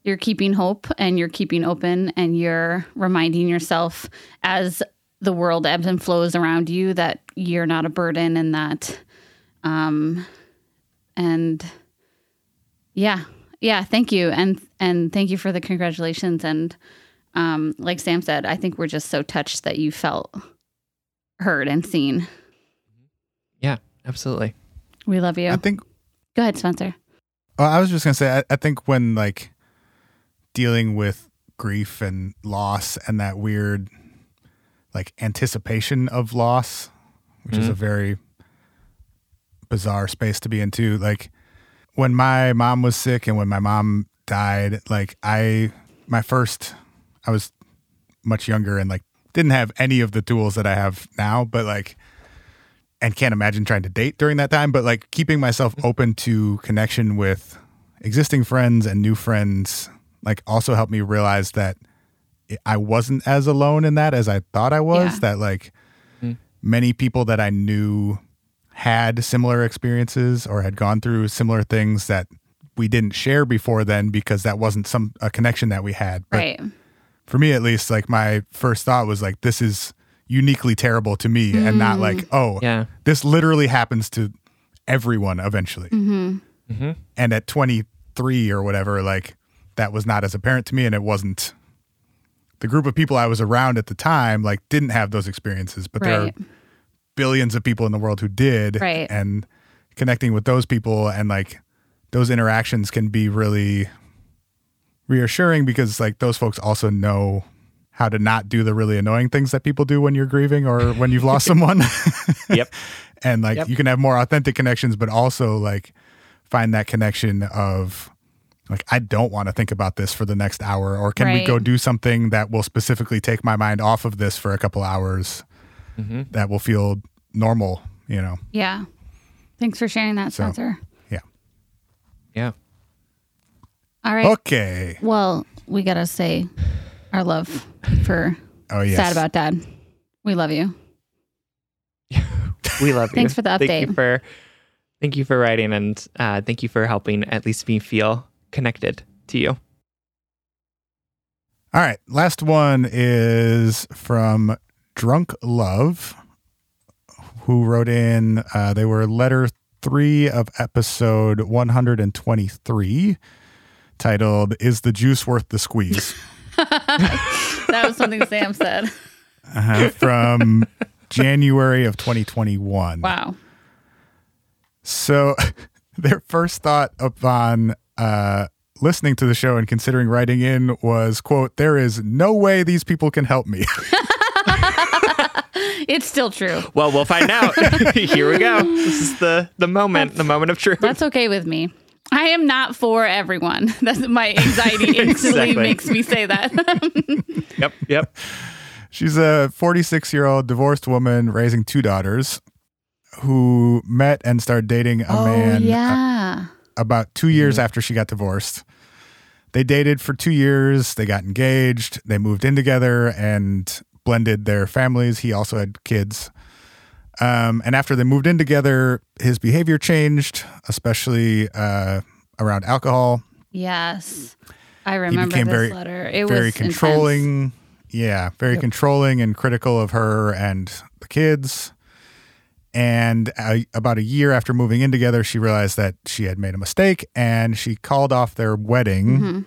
you're keeping hope and you're keeping open and you're reminding yourself as the world ebbs and flows around you that you're not a burden and that um and yeah yeah thank you. And and thank you for the congratulations. And um like sam said i think we're just so touched that you felt heard and seen. Yeah, absolutely. we love you. I think go ahead spencer. Well, I was just gonna say, I, I think when like dealing with grief and loss and that weird like anticipation of loss, which is a mm-hmm. very bizarre space to be into. Like when my mom was sick and when my mom died, like I, my first, I was much younger and like didn't have any of the tools that I have now, but like, and can't imagine trying to date during that time, but like keeping myself mm-hmm. open to connection with existing friends and new friends, like also helped me realize that I wasn't as alone in that as I thought I was. Yeah. That like mm-hmm. many people that I knew had similar experiences or had gone through similar things that we didn't share before then because that wasn't some a connection that we had. But right. for me at least, like my first thought was like this is uniquely terrible to me and not mm. like, oh, Yeah. this literally happens to everyone eventually. Mm-hmm. mm-hmm. And at 23 or whatever, like that was not as apparent to me and it wasn't the group of people I was around at the time like didn't have those experiences, but there are billions of people in the world who did Right. and connecting with those people and like those interactions can be really reassuring because like those folks also know how to not do the really annoying things that people do when you're grieving or when you've lost someone Yep. and like Yep. you can have more authentic connections but also like find that connection of like I don't want to think about this for the next hour or can we go do something that will specifically take my mind off of this for a couple hours that will feel normal, you know. Yeah. Thanks for sharing that, So- Spencer. Yeah. Yeah. All right. Okay. Well, we got to say our love for Oh yes. Sad About Dad. We love you. We love you. Thanks for the Thank you update. for thank you for writing and uh, thank you for helping at least me feel connected to you. All right. Last one is from Drunk Love, who wrote in, uh, they were letter three of episode 123, titled, Is the Juice Worth the Squeeze? That was something Sam said. uh, from January of 2021. Wow. So their first thought upon uh, listening to the show and considering writing in was, quote, there is no way these people can help me. It's still true. Well, we'll find out. Here we go. This is the the moment, the moment of truth. That's okay with me. I am not for everyone. That's my anxiety instantly Exactly. makes me say that. Yep, yep. She's a 46 year old divorced woman raising two daughters who met and started dating a man uh, yeah. About two years after she got divorced. They dated for two years. They got engaged. They moved in together and blended their families. He also had kids. Um, and after they moved in together, his behavior changed, especially uh, around alcohol. Yes. I remember became this very- letter. It was very was controlling. Yeah, very controlling and critical of her and the kids. And uh, about a year after moving in together, she realized that she had made a mistake and she called off their wedding Mm-hmm.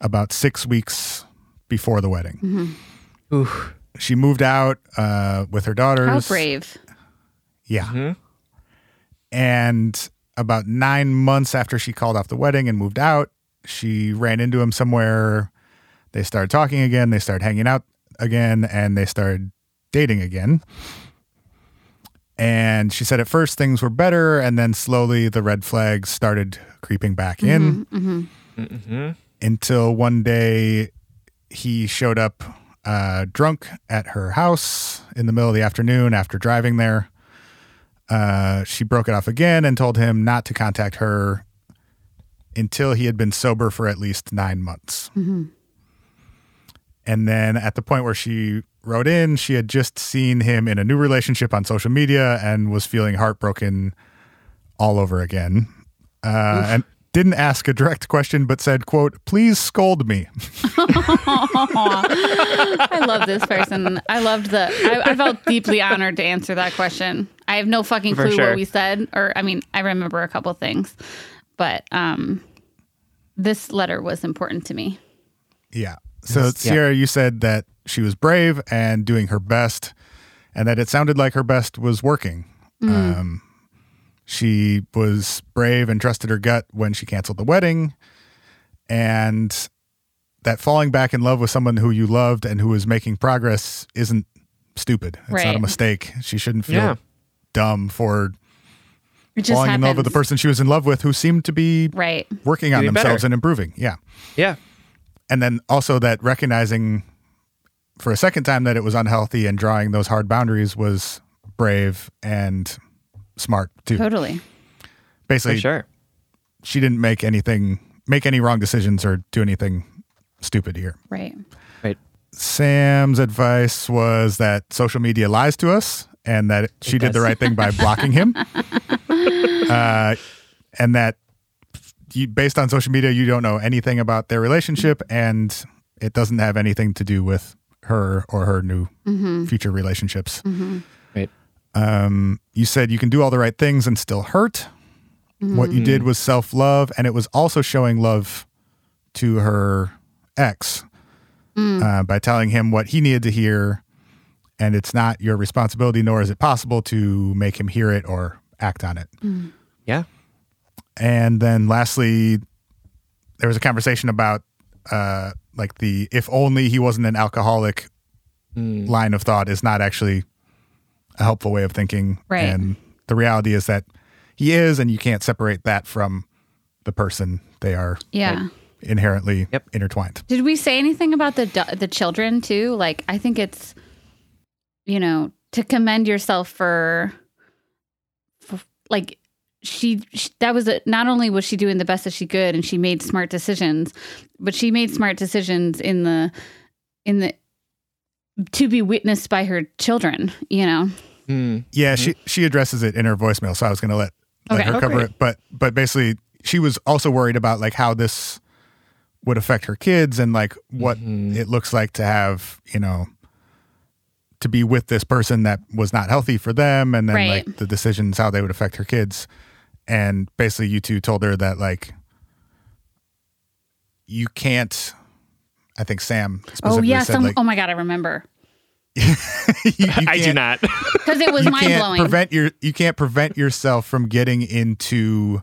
about six weeks before the wedding. Ooh. She moved out uh, with her daughters. How brave. Yeah. Mhm. And about nine months after she called off the wedding and moved out, she ran into him somewhere. They started talking again. They started hanging out again and they started dating again. And she said at first things were better. And then slowly the red flags started creeping back in hmm until one day he showed up uh, drunk at her house in the middle of the afternoon after driving there. Uh, she broke it off again and told him not to contact her until he had been sober for at least nine months. And then at the point where she wrote in, she had just seen him in a new relationship on social media and was feeling heartbroken all over again. Uh, and didn't ask a direct question, but said, quote, please scold me. I love this person. I loved the. I, I felt deeply honored to answer that question. I have no fucking clue sure. what we said, or I mean, I remember a couple things, but um, this letter was important to me. Yeah. So, Yes. Yeah. Sierra, you said that she was brave and doing her best, and that it sounded like her best was working. Um, she was brave and trusted her gut when she canceled the wedding, and that falling back in love with someone who you loved and who was making progress isn't stupid. It's not a mistake. She shouldn't feel Yeah. dumb for It just falling in love with the person she was in love with who seemed to be Right. working on Doing themselves better. and improving. Yeah. Yeah. And then also that recognizing for a second time that it was unhealthy and drawing those hard boundaries was brave and smart too. Totally. For Basically, sure. she didn't make anything make any wrong decisions or do anything stupid here. Right. Right. Sam's advice was that social media lies to us and that she did the right thing by blocking him. uh, and that you, based on social media, you don't know anything about their relationship and it doesn't have anything to do with her or her new mm-hmm. future relationships. Mm-hmm. Right. Um, you said you can do all the right things and still hurt. What you mm-hmm. did was self love, and it was also showing love to her ex mm. uh, by telling him what he needed to hear. And it's not your responsibility, nor is it possible to make him hear it or act on it. Mm. Yeah. And then lastly, there was a conversation about uh, like the if only he wasn't an alcoholic line of thought is not actually a helpful way of thinking. Right. And the reality is that he is, and you can't separate that from the person. They are Yeah. inherently Yep. intertwined. Did we say anything about the the children too? Like, I think it's, you know, to commend yourself for, for like, she, she that was a, not only was she doing the best that she could and she made smart decisions, but she made smart decisions in the, in the, to be witnessed by her children. You know. Mm. Yeah, she she addresses it in her voicemail, so I was going to let, let Okay. her cover great. it. But but basically, she was also worried about like how this would affect her kids and like what Mhm. it looks like to have you know to be with this person that was not healthy for them, and then Right. like the decisions how they would affect her kids. And basically, you two told her that like you can't. I think Sam Oh yeah. said Some, like oh my god, I remember you, you I do can't- because it was mind blowing. prevent your you can't prevent yourself from getting into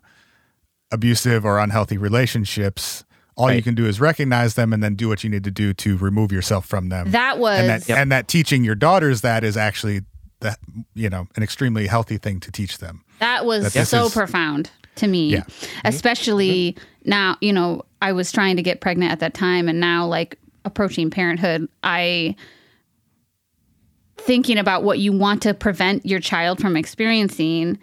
abusive or unhealthy relationships. All you can do is recognize them and then do what you need to do to remove yourself from them. that was and that and that teaching your daughters that is actually that you know an extremely healthy thing to teach them. That was so profound to me. Yeah. Especially now, you know, I was trying to get pregnant at that time and now like approaching parenthood, I thinking about what you want to prevent your child from experiencing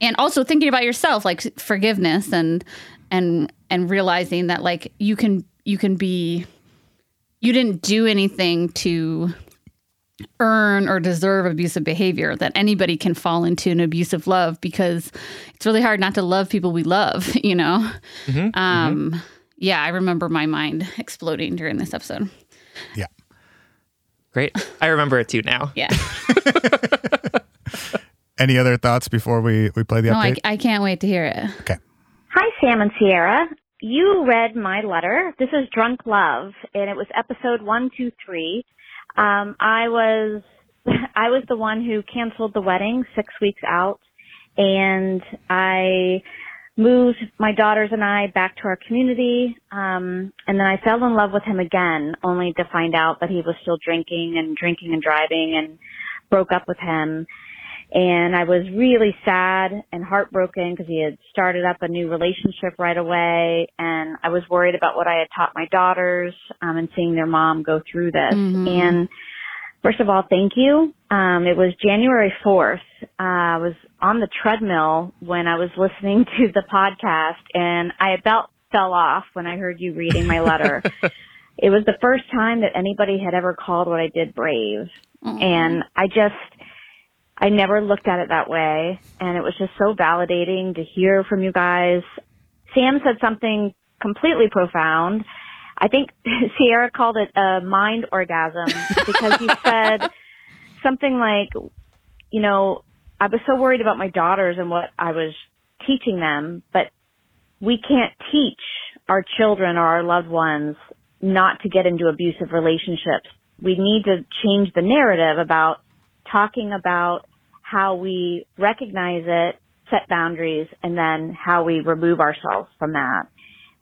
and also thinking about yourself like forgiveness and and and realizing that like you can you can be you didn't do anything to earn or deserve abusive behavior that anybody can fall into an abusive love because it's really hard not to love people we love you know um yeah i remember my mind exploding during this episode Yeah. Great. I remember it too now. yeah Any other thoughts before we we play the no I. I can't wait to hear it okay. Hi, Sam and Sierra. You read my letter. This is Drunk Love, and it was episode one, two, three. Um, I was, I was the one who canceled the wedding six weeks out, and I moved my daughters and I back to our community. Um, and then I fell in love with him again, only to find out that he was still drinking and drinking and driving, and broke up with him and I was really sad and heartbroken because he had started up a new relationship right away, and I was worried about what I had taught my daughters um, and seeing their mom go through this. Mhm. And first of all, thank you. Um, it was January fourth. Uh, I was on the treadmill when I was listening to the podcast, and I about fell off when I heard you reading my letter. it was the first time that anybody had ever called what I did brave, and I just. I never looked at it that way and it was just so validating to hear from you guys. Sam said something completely profound. I think Sierra called it a mind orgasm because he said something like, you know, I was so worried about my daughters and what I was teaching them, but we can't teach our children or our loved ones not to get into abusive relationships. We need to change the narrative about talking about how we recognize it, set boundaries, and then how we remove ourselves from that,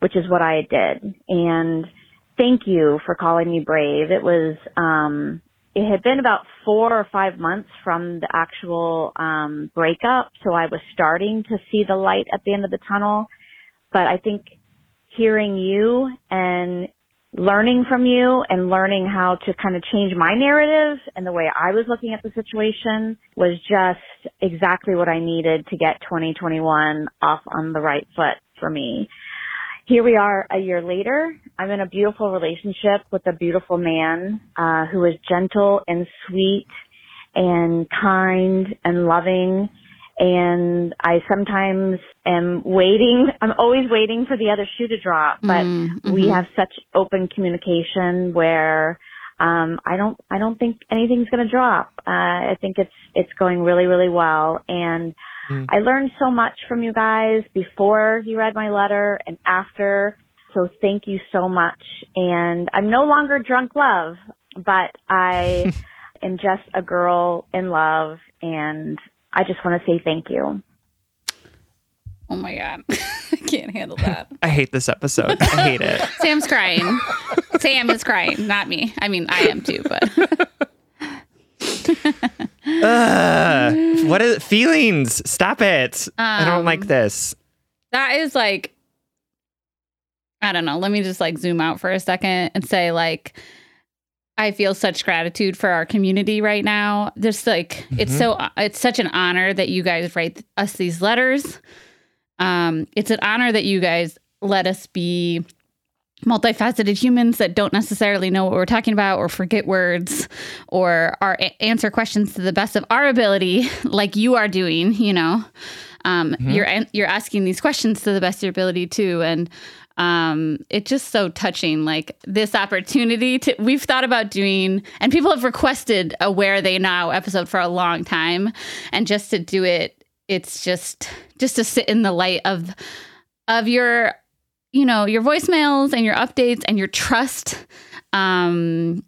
which is what I did. And thank you for calling me brave. It was, um, it had been about four or five months from the actual um, breakup, so I was starting to see the light at the end of the tunnel. But I think hearing you and learning from you and learning how to kind of change my narrative and the way I was looking at the situation was just exactly what I needed to get 2021 off on the right foot for me. Here we are a year later. I'm in a beautiful relationship with a beautiful man, uh, who is gentle and sweet and kind and loving and I sometimes am waiting. I'm always waiting for the other shoe to drop, but Mm, we mhm. have such open communication where um, I don't I don't think anything's going to drop. Uh, I think it's it's going really really well, and Mm. I learned so much from you guys before you read my letter and after. So thank you so much. And I'm no longer drunk love, but I am just a girl in love, and I just want to say thank you. Oh my god, I can't handle that. I hate this episode. I hate it. Sam's crying. Sam is crying, not me. I mean, I am too, but Ugh. what is feelings? Stop it. I don't Um, like this. that is like I don't know. Let me just like zoom out for a second and say like I feel such gratitude for our community right now. Just like it's Mhm. so it's such an honor that you guys write us these letters. Um it's an honor that you guys let us be multifaceted humans that don't necessarily know what we're talking about or forget words or are a- answer questions to the best of our ability like you are doing you know um, you're you're asking these questions to the best of your ability too and um, it's just so touching like this opportunity to we've thought about doing and people have requested a where they now episode for a long time. And just to do it it's just just to sit in the light of of your you know your voicemails and your updates and your trust. Um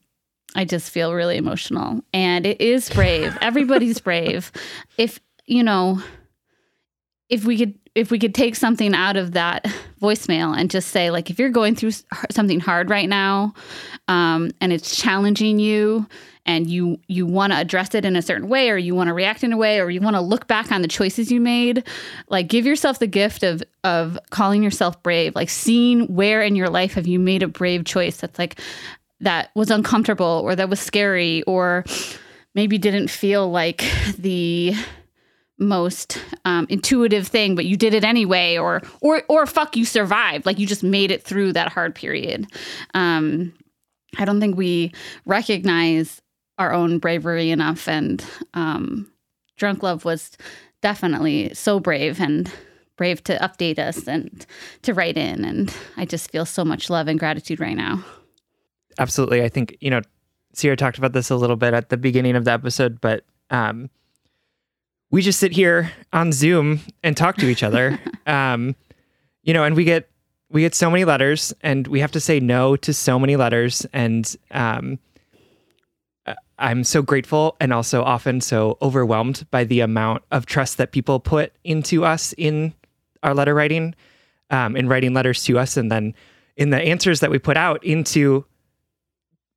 i just feel really emotional. And it is brave. Everybody's brave. If you know if we could if we could take something out of that voicemail and just say like if you're going through something hard right now um, and it's challenging you and you you want to address it in a certain way or you want to react in a way or you want to look back on the choices you made like give yourself the gift of of calling yourself brave like seeing where in your life have you made a brave choice that's like that was uncomfortable or that was scary or maybe didn't feel like the most um, intuitive thing, but you did it anyway, or or or fuck, you survived. Like you just made it through that hard period. Um, I don't think we recognize our own bravery enough, and um, drunk love was definitely so brave and brave to update us and to write in, and I just feel so much love and gratitude right now. Absolutely. I think, you know, Sierra talked about this a little bit at the beginning of the episode, but um, we just sit here on Zoom and talk to each other. um, you know, and we get we get so many letters and we have to say no to so many letters and um, I'm so grateful and also often so overwhelmed by the amount of trust that people put into us in our letter writing, um, in writing letters to us, and then in the answers that we put out into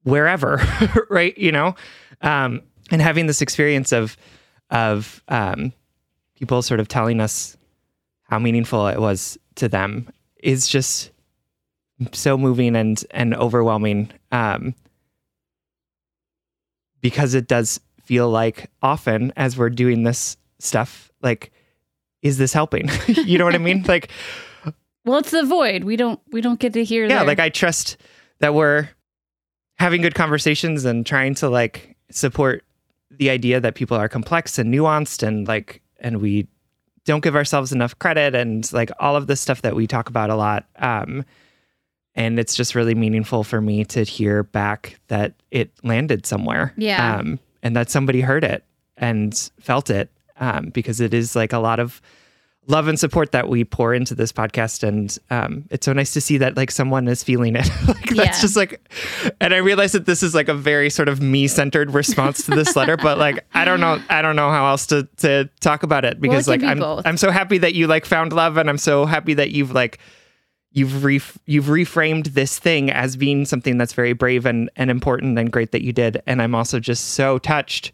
wherever, right? You know, um, and having this experience of of um, people sort of telling us how meaningful it was to them is just so moving and and overwhelming um, because it does feel like often as we're doing this stuff like is this helping you know what i mean like Well, it's the void. We don't we don't get to hear. That yeah their- like i trust that we're having good conversations and trying to like support the idea that people are complex and nuanced and like and we don't give ourselves enough credit and like all of this stuff that we talk about a lot um and it's just really meaningful for me to hear back that it landed somewhere Yeah. um and that somebody heard it and felt it um because it is like a lot of love and support that we pour into this podcast. And um, it's so nice to see that like someone is feeling it. Like that's just like and i realize that this is like a very sort of me-centered response to this letter but like i don't know i don't know how else to to talk about it because can like be i'm both. i'm so happy that you like found love and i'm so happy that you've like you've re- you've reframed this thing as being something that's very brave and and important and great that you did. And i'm also just so touched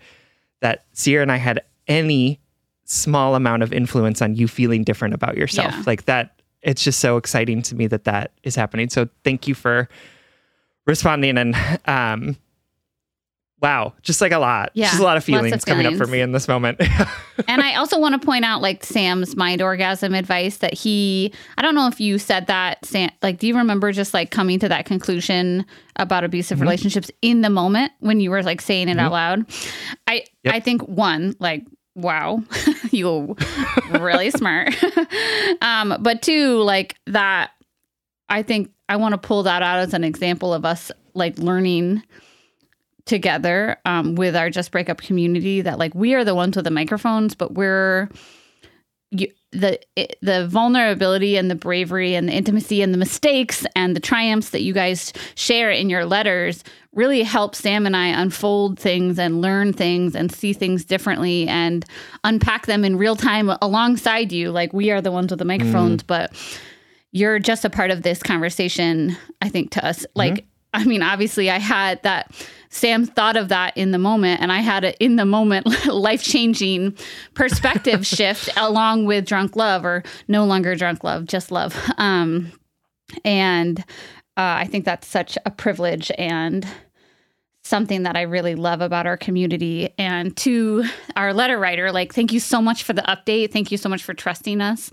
that Sierra and I had any small amount of influence on you feeling different about yourself. Yeah. Like that, it's just so exciting to me that that is happening. So thank you for responding and um wow, just like a lot. Yeah, just a lot of lots of feelings coming up for me in this moment. and I also want to point out like Sam's mind orgasm advice that he I don't know if you said that Sam like do you remember just like coming to that conclusion about abusive Mm-hmm. relationships in the moment when you were like saying it out loud? I Yep. I think one like wow you're really smart. Um but two like that I think I want to pull that out as an example of us like learning together um, with our just breakup community that like we are the ones with the microphones but we're you, the the vulnerability and the bravery and the intimacy and the mistakes and the triumphs that you guys share in your letters really help Sam and I unfold things and learn things and see things differently and unpack them in real time alongside you. Like we are the ones with the microphones mm. but you're just a part of this conversation i think to us. Like mm-hmm. i mean obviously i had that sam thought of that in the moment and i had an in the moment life changing perspective shift along with drunk love or no longer drunk love just love um and uh, i think that's such a privilege and something that I really love about our community. And to our letter writer, like, thank you so much for the update. Thank you so much for trusting us,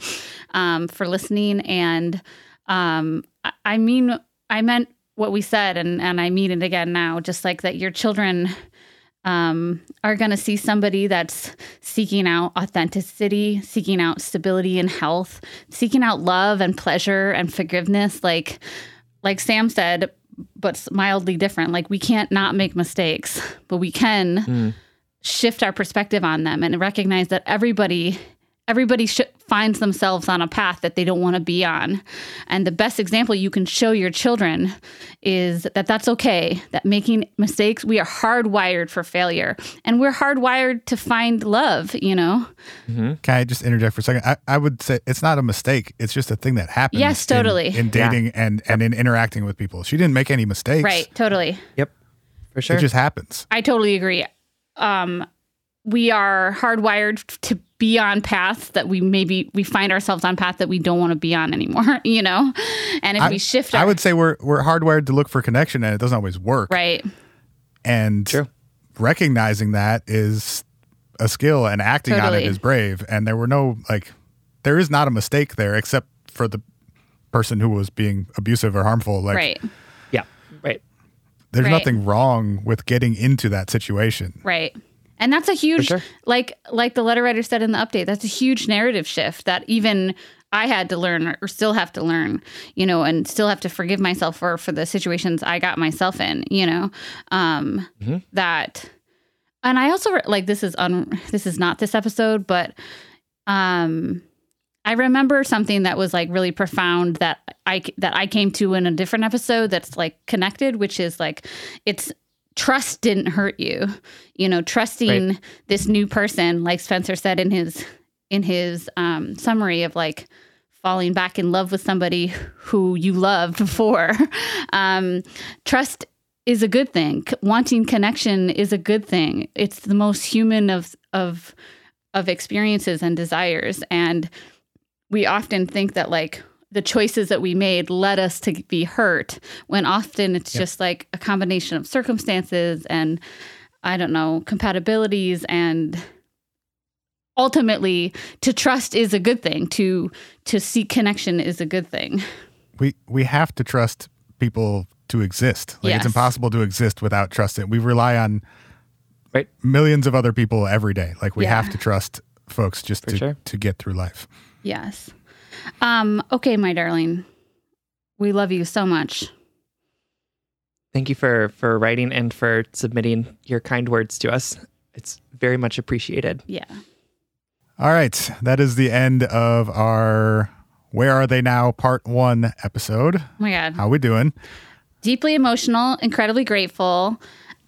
um, for listening. And um, I- I mean, I meant what we said, and, and I mean it again now, just like that your children um, are going to see somebody that's seeking out authenticity, seeking out stability and health, seeking out love and pleasure and forgiveness. Like, like Sam said, but mildly different. Like we can't not make mistakes, but we can shift our perspective on them and recognize that everybody everybody sh- finds themselves on a path that they don't want to be on. And the best example you can show your children is that that's okay, that making mistakes, we are hardwired for failure and we're hardwired to find love, you know? Can I just interject for a second? I, I would say it's not a mistake. It's just a thing that happens. Yes, totally. In, dating and, and in interacting with people. She didn't make any mistakes. Right, totally. yep. For sure. It just happens. I totally agree. Um, we are hardwired to be on paths that we maybe we find ourselves on path that we don't want to be on anymore, you know? And if I, we shift our I would say we're we're hardwired to look for connection and it doesn't always work. right. And True. recognizing that is a skill and acting on it is brave. And there were no like there is not a mistake there except for the person who was being abusive or harmful. Like right. yeah. Right. there's Right. nothing wrong with getting into that situation. Right. And that's a huge sure. like like the letter writer said in the update, that's a huge narrative shift that even I had to learn or still have to learn, you know, and still have to forgive myself for for the situations I got myself in, you know. Um that and I also like this is un this is not this episode, but um I remember something that was like really profound that I that I came to in a different episode that's like connected, which is like it's trust didn't hurt you. You know, trusting Right. this new person, like Spencer said in his in his um, summary of like falling back in love with somebody who you loved before. Um, trust is a good thing. Wanting connection is a good thing. It's the most human of of of experiences and desires and we often think that like the choices that we made led us to be hurt when often it's just like a combination of circumstances and i don't know compatibilities and ultimately to trust is a good thing to to seek connection is a good thing We we have to trust people to exist. Like Yes. it's impossible to exist without trust. trusting. We rely on Right. millions of other people every day. Like we Yeah. have to trust folks just For to, sure. to get through life. yes um okay my darling we love you so much Thank you for for writing and for submitting your kind words to us. It's very much appreciated. yeah All right. That is the end of our Where Are They Now Part 1 episode. oh my god How we doing? deeply emotional, incredibly grateful.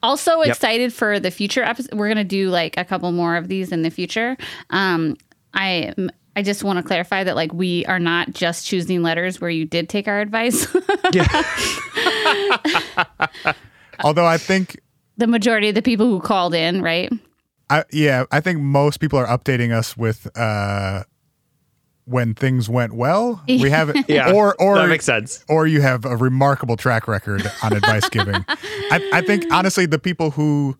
Also Yep. excited for the future episode. We're gonna do like a couple more of these in the future. Um, I I just want to clarify that like we are not just choosing letters where you did take our advice. Although I think the majority of the people who called in, right? I, yeah, I think most people are updating us with uh, when things went well. We have Yeah, or or that makes sense. or you have a remarkable track record on advice giving. I, I think honestly, the people who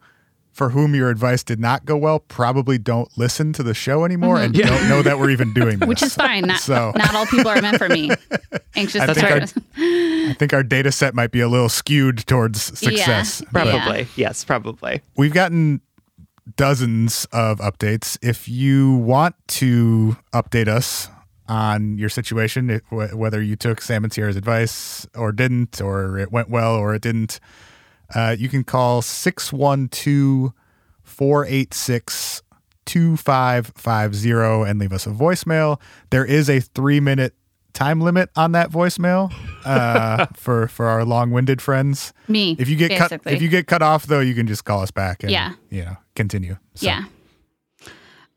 for whom your advice did not go well probably don't listen to the show anymore mm-hmm. and Yeah. don't know that we're even doing this. Which is fine. Not, So- not all people are meant for me. Anxious I to think start. I think our data set might be a little skewed towards success. Yeah. Probably. Yes, probably. We've gotten dozens of updates. If you want to update us on your situation, whether you took Sam and Sierra's advice or didn't, or it went well or it didn't, uh, you can call 612 486 2550 and leave us a voicemail. There is a three minute time limit on that voicemail uh, for, for our long winded friends. Me, If you get cut, if you get cut off though, you can just call us back and Yeah. you know continue. So, Yeah.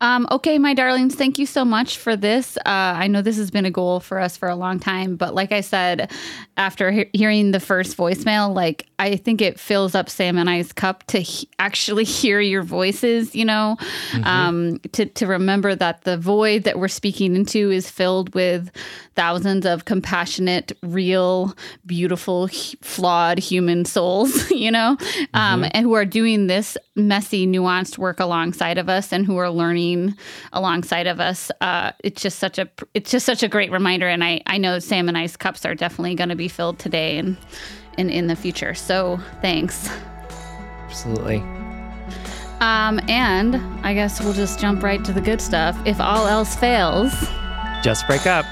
Um, okay, my darlings, thank you so much for this. Uh, I know this has been a goal for us for a long time, but like I said, after he- hearing the first voicemail, like I think it fills up Sam and I's cup to he- actually hear your voices. You know, um, to to remember that the void that we're speaking into is filled with thousands of compassionate, real, beautiful, hu- flawed human souls. You know, um, and who are doing this messy, nuanced work alongside of us, and who are learning alongside of us. Uh, it's just such a it's just such a great reminder, and I I know Sam and I's cups are definitely going to be filled today and and in the future. So thanks. Absolutely. Um, and I guess we'll just jump right to the good stuff. If all else fails. Just break up.